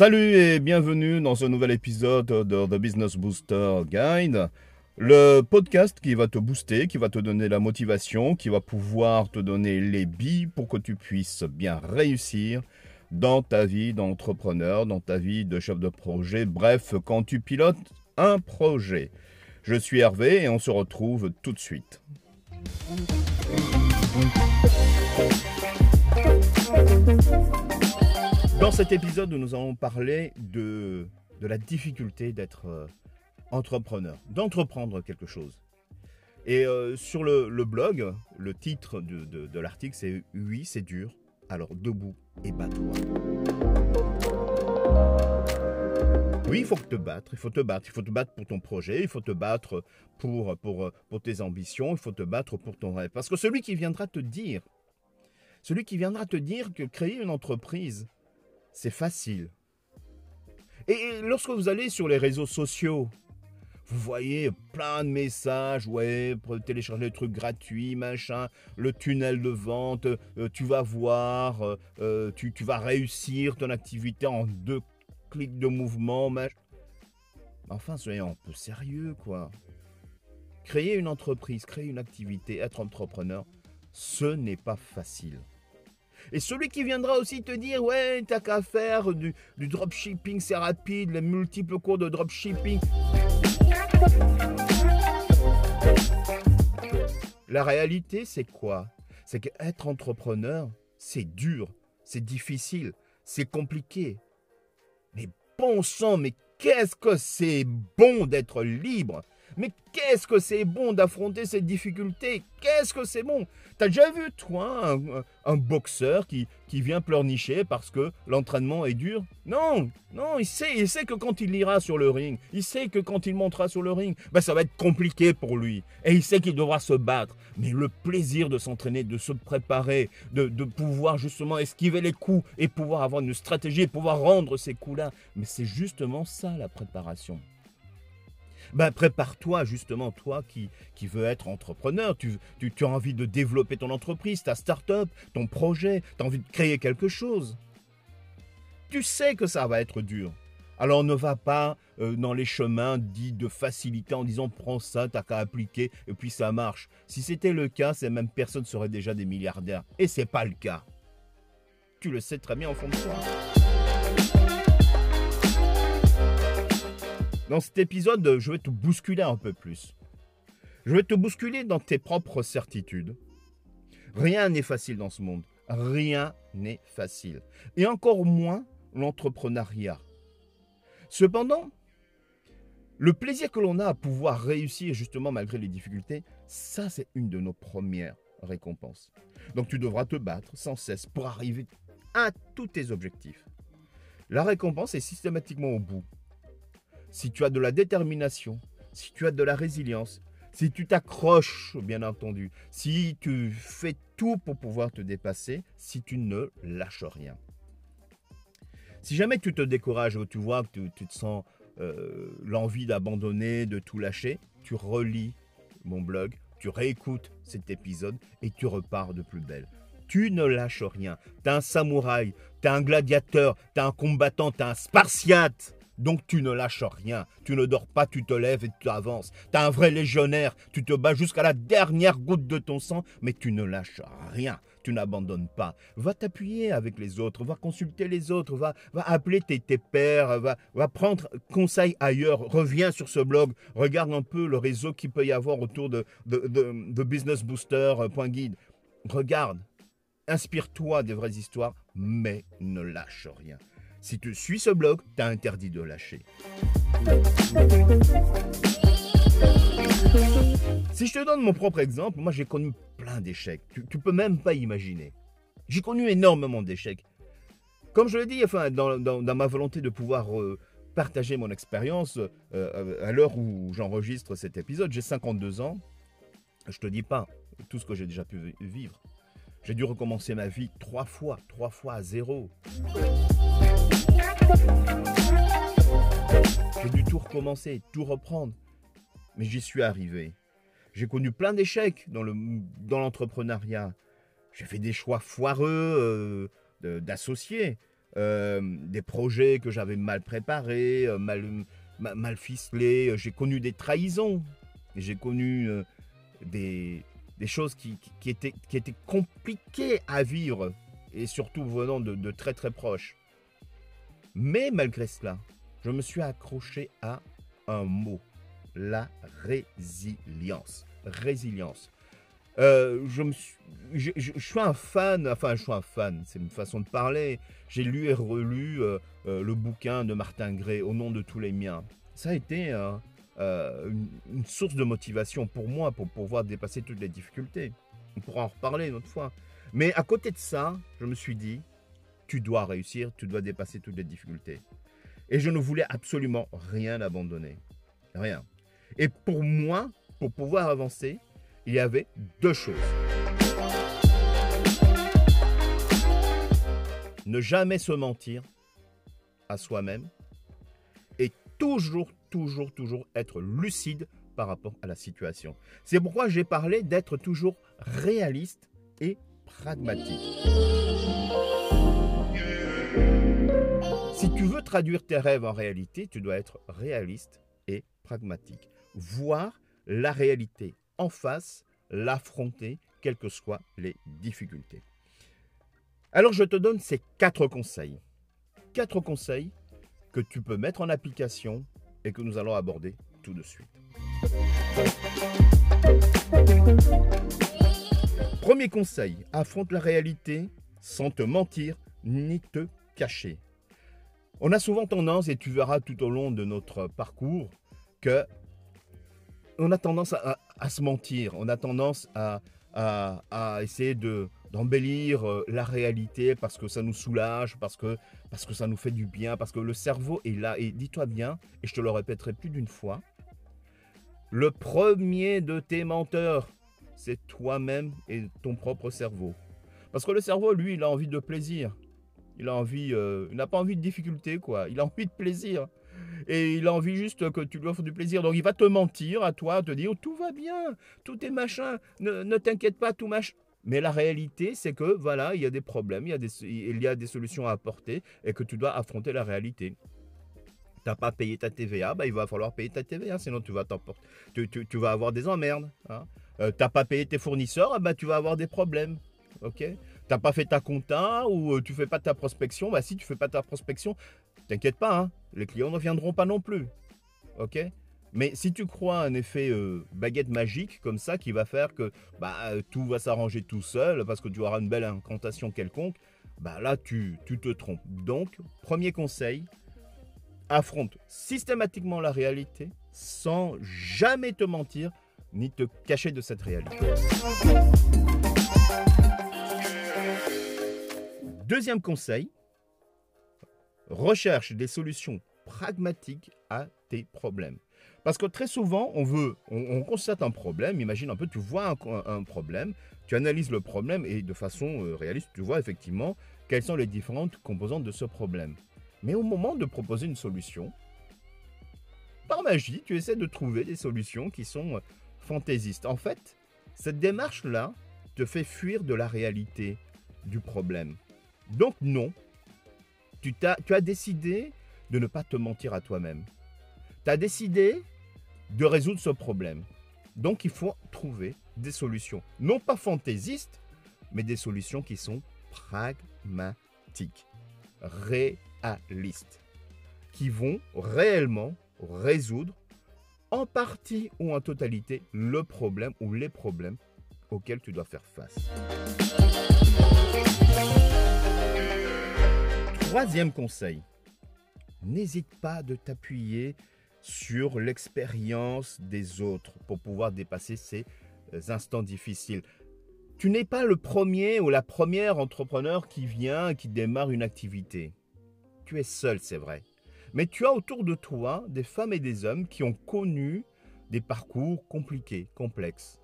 Salut et bienvenue dans ce nouvel épisode de The Business Booster Guide, le podcast qui va te booster, qui va te donner la motivation, qui va pouvoir te donner les billes pour que tu puisses bien réussir dans ta vie d'entrepreneur, dans ta vie de chef de projet, bref, quand tu pilotes un projet. Je suis Hervé et on se retrouve tout de suite. Dans cet épisode, nous allons parler de, la difficulté d'être euh, entrepreneur, d'entreprendre quelque chose. Et euh, sur le, blog, le titre de, l'article, c'est Oui, c'est dur, alors debout et bats-toi. Oui, il faut te battre, il faut te battre, il faut te battre pour ton projet, il faut te battre pour, pour tes ambitions, il faut te battre pour ton rêve. Parce que celui qui viendra te dire, celui qui viendra te dire que créer une entreprise, c'est facile. Et lorsque vous allez sur les réseaux sociaux, vous voyez plein de messages, ouais, télécharger des trucs gratuits, machin, le tunnel de vente, euh, tu vas voir, euh, euh, tu, tu, vas réussir ton activité en deux clics de mouvement, machin. Enfin, soyons un peu sérieux, quoi. Créer une entreprise, créer une activité, être entrepreneur, ce n'est pas facile. Et celui qui viendra aussi te dire, ouais, t'as qu'à faire du, dropshipping, c'est rapide, les multiples cours de dropshipping. La réalité, c'est quoi? C'est qu'être entrepreneur, c'est dur, c'est difficile, c'est compliqué. Mais bon sang, mais qu'est-ce que c'est bon d'être libre? Mais qu'est-ce que c'est bon d'affronter cette difficulté? Qu'est-ce que c'est bon? T'as déjà vu, toi, un, boxeur qui, qui vient pleurnicher parce que l'entraînement est dur? Non, non, il sait, il sait que quand il ira sur le ring, il sait que quand il montera sur le ring, ben ça va être compliqué pour lui. Et il sait qu'il devra se battre. Mais le plaisir de s'entraîner, de se préparer, de, de pouvoir justement esquiver les coups et pouvoir avoir une stratégie et pouvoir rendre ces coups-là, mais c'est justement ça la préparation ben, prépare-toi justement, toi qui, veux être entrepreneur, tu, tu, tu, as envie de développer ton entreprise, ta start-up, ton projet, tu as envie de créer quelque chose. Tu sais que ça va être dur. Alors ne va pas euh, dans les chemins dits de facilité en disant prends ça, t'as qu'à appliquer et puis ça marche. Si c'était le cas, ces mêmes personnes seraient déjà des milliardaires. Et c'est pas le cas. Tu le sais très bien en fond de toi. Dans cet épisode, je vais te bousculer un peu plus. Je vais te bousculer dans tes propres certitudes. Rien n'est facile dans ce monde. Rien n'est facile. Et encore moins l'entrepreneuriat. Cependant, le plaisir que l'on a à pouvoir réussir justement malgré les difficultés, ça c'est une de nos premières récompenses. Donc tu devras te battre sans cesse pour arriver à tous tes objectifs. La récompense est systématiquement au bout si tu as de la détermination, si tu as de la résilience, si tu t'accroches, bien entendu, si tu fais tout pour pouvoir te dépasser, si tu ne lâches rien. Si jamais tu te décourages ou tu vois que tu, te sens euh, l'envie d'abandonner, de tout lâcher, tu relis mon blog, tu réécoutes cet épisode et tu repars de plus belle. Tu ne lâches rien. T'es un samouraï, t'es un gladiateur, t'es un combattant, t'es un spartiate. Donc tu ne lâches rien, tu ne dors pas, tu te lèves et tu avances. Tu es un vrai légionnaire, tu te bats jusqu'à la dernière goutte de ton sang, mais tu ne lâches rien, tu n'abandonnes pas. Va t'appuyer avec les autres, va consulter les autres, va, va appeler tes, tes pères, va, va prendre conseil ailleurs, reviens sur ce blog, regarde un peu le réseau qu'il peut y avoir autour de, de, de, de businessbooster.guide. Regarde, inspire-toi des vraies histoires, mais ne lâche rien. Si tu suis ce blog, t'as interdit de lâcher. Si je te donne mon propre exemple, moi j'ai connu plein d'échecs. Tu, peux même pas imaginer. J'ai connu énormément d'échecs. Comme je l'ai dit, enfin, dans, ma volonté de pouvoir euh, partager mon expérience, euh, à l'heure où j'enregistre cet épisode, j'ai 52 ans. Je te dis pas tout ce que j'ai déjà pu vivre. J'ai dû recommencer ma vie trois fois, trois fois à zéro. J'ai dû tout recommencer, tout reprendre. Mais j'y suis arrivé. J'ai connu plein d'échecs dans l'entrepreneuriat. Dans J'ai fait des choix foireux euh, d'associés. euh, des projets que j'avais mal préparés, euh, mal, mal ficelés. J'ai connu des trahisons. J'ai connu des, des, choses qui, qui, étaient, qui étaient compliquées à vivre. Et surtout venant de, de très très proches. Mais malgré cela, je me suis accroché à un mot. La résilience. Résilience. Euh, je, suis, un fan, enfin je suis un fan, c'est une façon de parler. J'ai lu et relu euh, euh, le bouquin de Martin Gray, Au nom de tous les miens. Ça a été une, une, source de motivation pour moi, pour pouvoir dépasser toutes les difficultés. On pourra en reparler une autre fois. Mais à côté de ça, je me suis dit, tu dois réussir, tu dois dépasser toutes les difficultés. Et je ne voulais absolument rien abandonner. Rien. Et pour moi, pour pouvoir avancer, il y avait deux choses. Ne jamais se mentir à soi-même et toujours, toujours, toujours être lucide par rapport à la situation. C'est pourquoi j'ai parlé d'être toujours réaliste et pragmatique. Si tu veux traduire tes rêves en réalité, tu dois être réaliste et pragmatique. Voir la réalité en face, l'affronter, quelles que soient les difficultés. Alors je te donne ces quatre conseils. Quatre conseils que tu peux mettre en application et que nous allons aborder tout de suite. Premier conseil, affronte la réalité sans te mentir ni te cacher. On a souvent tendance, et tu verras tout au long de notre parcours, que on a tendance à, se mentir, on a tendance à essayer de, d'embellir euh, la réalité parce que ça nous soulage, parce que, parce que ça nous fait du bien, parce que le cerveau est là. Et dis-toi bien, et je te le répéterai plus d'une fois, le premier de tes menteurs, c'est toi-même et ton propre cerveau. Parce que le cerveau, lui, il a envie de plaisir. Euh, il n'a pas envie de difficulté, quoi. Il a envie de plaisir et il a envie juste que tu lui offres du plaisir. Donc il va te mentir à toi, te dire tout va bien, tout est machin, ne, t'inquiète pas, tout machin. Mais la réalité, c'est que voilà, il y a des problèmes, il y a des, solutions à apporter et que tu dois affronter la réalité. Tu n'as pas payé ta TVA, bah, il va falloir payer ta TVA, sinon tu vas, tu, tu, tu vas avoir des emmerdes. Hein. Euh, tu n'as pas payé tes fournisseurs, bah, tu vas avoir des problèmes. ok? T'as pas fait ta compta ou euh, tu fais pas ta prospection, bah si tu fais pas ta prospection, t'inquiète pas, hein, les clients ne viendront pas non plus. Ok? Mais si tu crois un effet euh, baguette magique comme ça qui va faire que bah, tout va s'arranger tout seul parce que tu auras une belle incantation quelconque, bah là tu, tu te trompes. Donc, premier conseil, affronte systématiquement la réalité sans jamais te mentir ni te cacher de cette réalité. Deuxième conseil, recherche des solutions pragmatiques à tes problèmes. Parce que très souvent, on veut, on, on constate un problème. Imagine un peu, tu vois un, un, problème, tu analyses le problème et de façon euh, réaliste, tu vois effectivement quelles sont les différentes composantes de ce problème. Mais au moment de proposer une solution, par magie, tu essaies de trouver des solutions qui sont euh, fantaisistes. En fait, cette démarche-là te fait fuir de la réalité du problème. Donc non, tu, as, décidé de ne pas te mentir à toi-même. Tu as décidé de résoudre ce problème. Donc il faut trouver des solutions, non pas fantaisistes, mais des solutions qui sont pragmatiques, réalistes, qui vont réellement résoudre en partie ou en totalité le problème ou les problèmes auxquels tu dois faire face. Troisième conseil, n'hésite pas de t'appuyer sur l'expérience des autres pour pouvoir dépasser ces instants difficiles. Tu n'es pas le premier ou la première entrepreneur qui vient, qui démarre une activité. Tu es seul, c'est vrai. Mais tu as autour de toi des femmes et des hommes qui ont connu des parcours compliqués, complexes.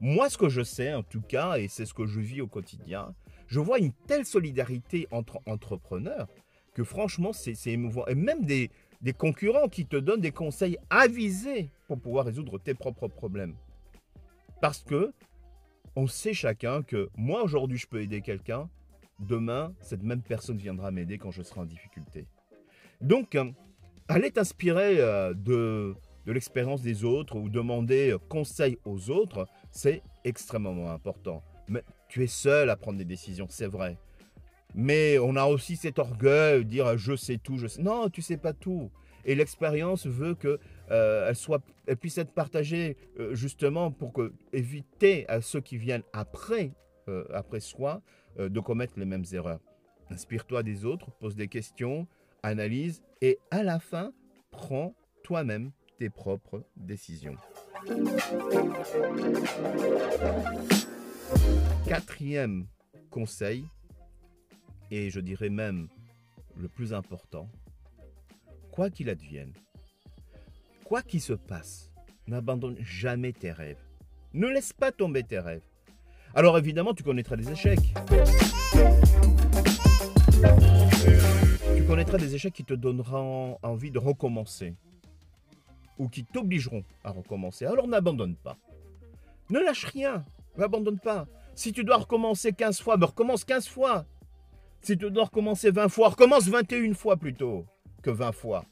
Moi, ce que je sais, en tout cas, et c'est ce que je vis au quotidien, je vois une telle solidarité entre entrepreneurs que franchement, c'est émouvant. Et même des, concurrents qui te donnent des conseils avisés pour pouvoir résoudre tes propres problèmes. Parce que on sait chacun que moi aujourd'hui je peux aider quelqu'un, demain, cette même personne viendra m'aider quand je serai en difficulté. Donc, euh, aller t'inspirer euh, de, de l'expérience des autres ou demander conseil aux autres, c'est extrêmement important. Tu es seul à prendre des décisions, c'est vrai. Mais on a aussi cet orgueil de dire je sais tout, je sais. Non, tu sais pas tout. Et l'expérience veut que euh, elle soit, puisse être partagée justement pour éviter à ceux qui viennent après, après soi, de commettre les mêmes erreurs. Inspire-toi des autres, pose des questions, analyse et à la fin, prends toi-même tes propres décisions. Quatrième conseil, et je dirais même le plus important, quoi qu'il advienne, quoi qu'il se passe, n'abandonne jamais tes rêves. Ne laisse pas tomber tes rêves. Alors évidemment, tu connaîtras des échecs. Tu connaîtras des échecs qui te donneront envie de recommencer. Ou qui t'obligeront à recommencer. Alors n'abandonne pas. Ne lâche rien. N'abandonne pas. Si tu dois recommencer 15 fois, ben recommence 15 fois. Si tu dois recommencer 20 fois, recommence 21 fois plutôt que 20 fois.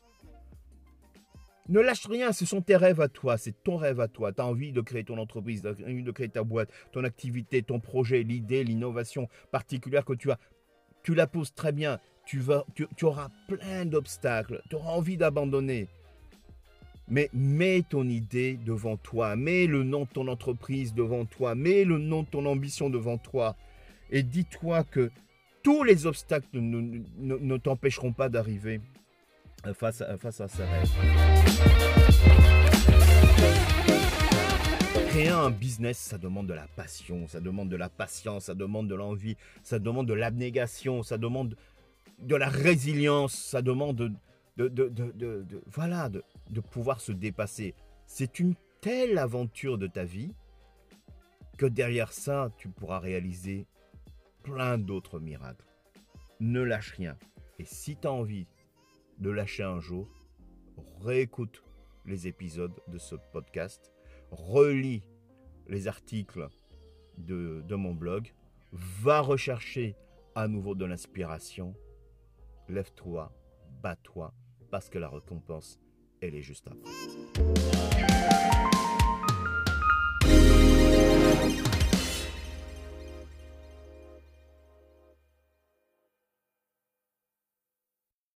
Ne lâche rien, ce sont tes rêves à toi, c'est ton rêve à toi. Tu as envie de créer ton entreprise, de créer ta boîte, ton activité, ton projet, l'idée, l'innovation particulière que tu as. Tu la poses très bien, tu, auras plein d'obstacles, tu auras envie d'abandonner. Mais mets ton idée devant toi, mets le nom de ton entreprise devant toi, mets le nom de ton ambition devant toi. Et dis-toi que tous les obstacles ne t'empêcheront pas d'arriver face à, face à ses rêves. Créer un business, ça demande de la passion, ça demande de la patience, ça demande de l'envie, ça demande de l'abnégation, ça demande de la résilience, ça demande de, de, de, de voilà, de pouvoir se dépasser. C'est une telle aventure de ta vie que derrière ça, tu pourras réaliser plein d'autres miracles. Ne lâche rien. Et si tu as envie de lâcher un jour, réécoute les épisodes de ce podcast, relis les articles de, de mon blog, va rechercher à nouveau de l'inspiration, lève-toi, bats-toi, parce que la récompense, elle est juste après.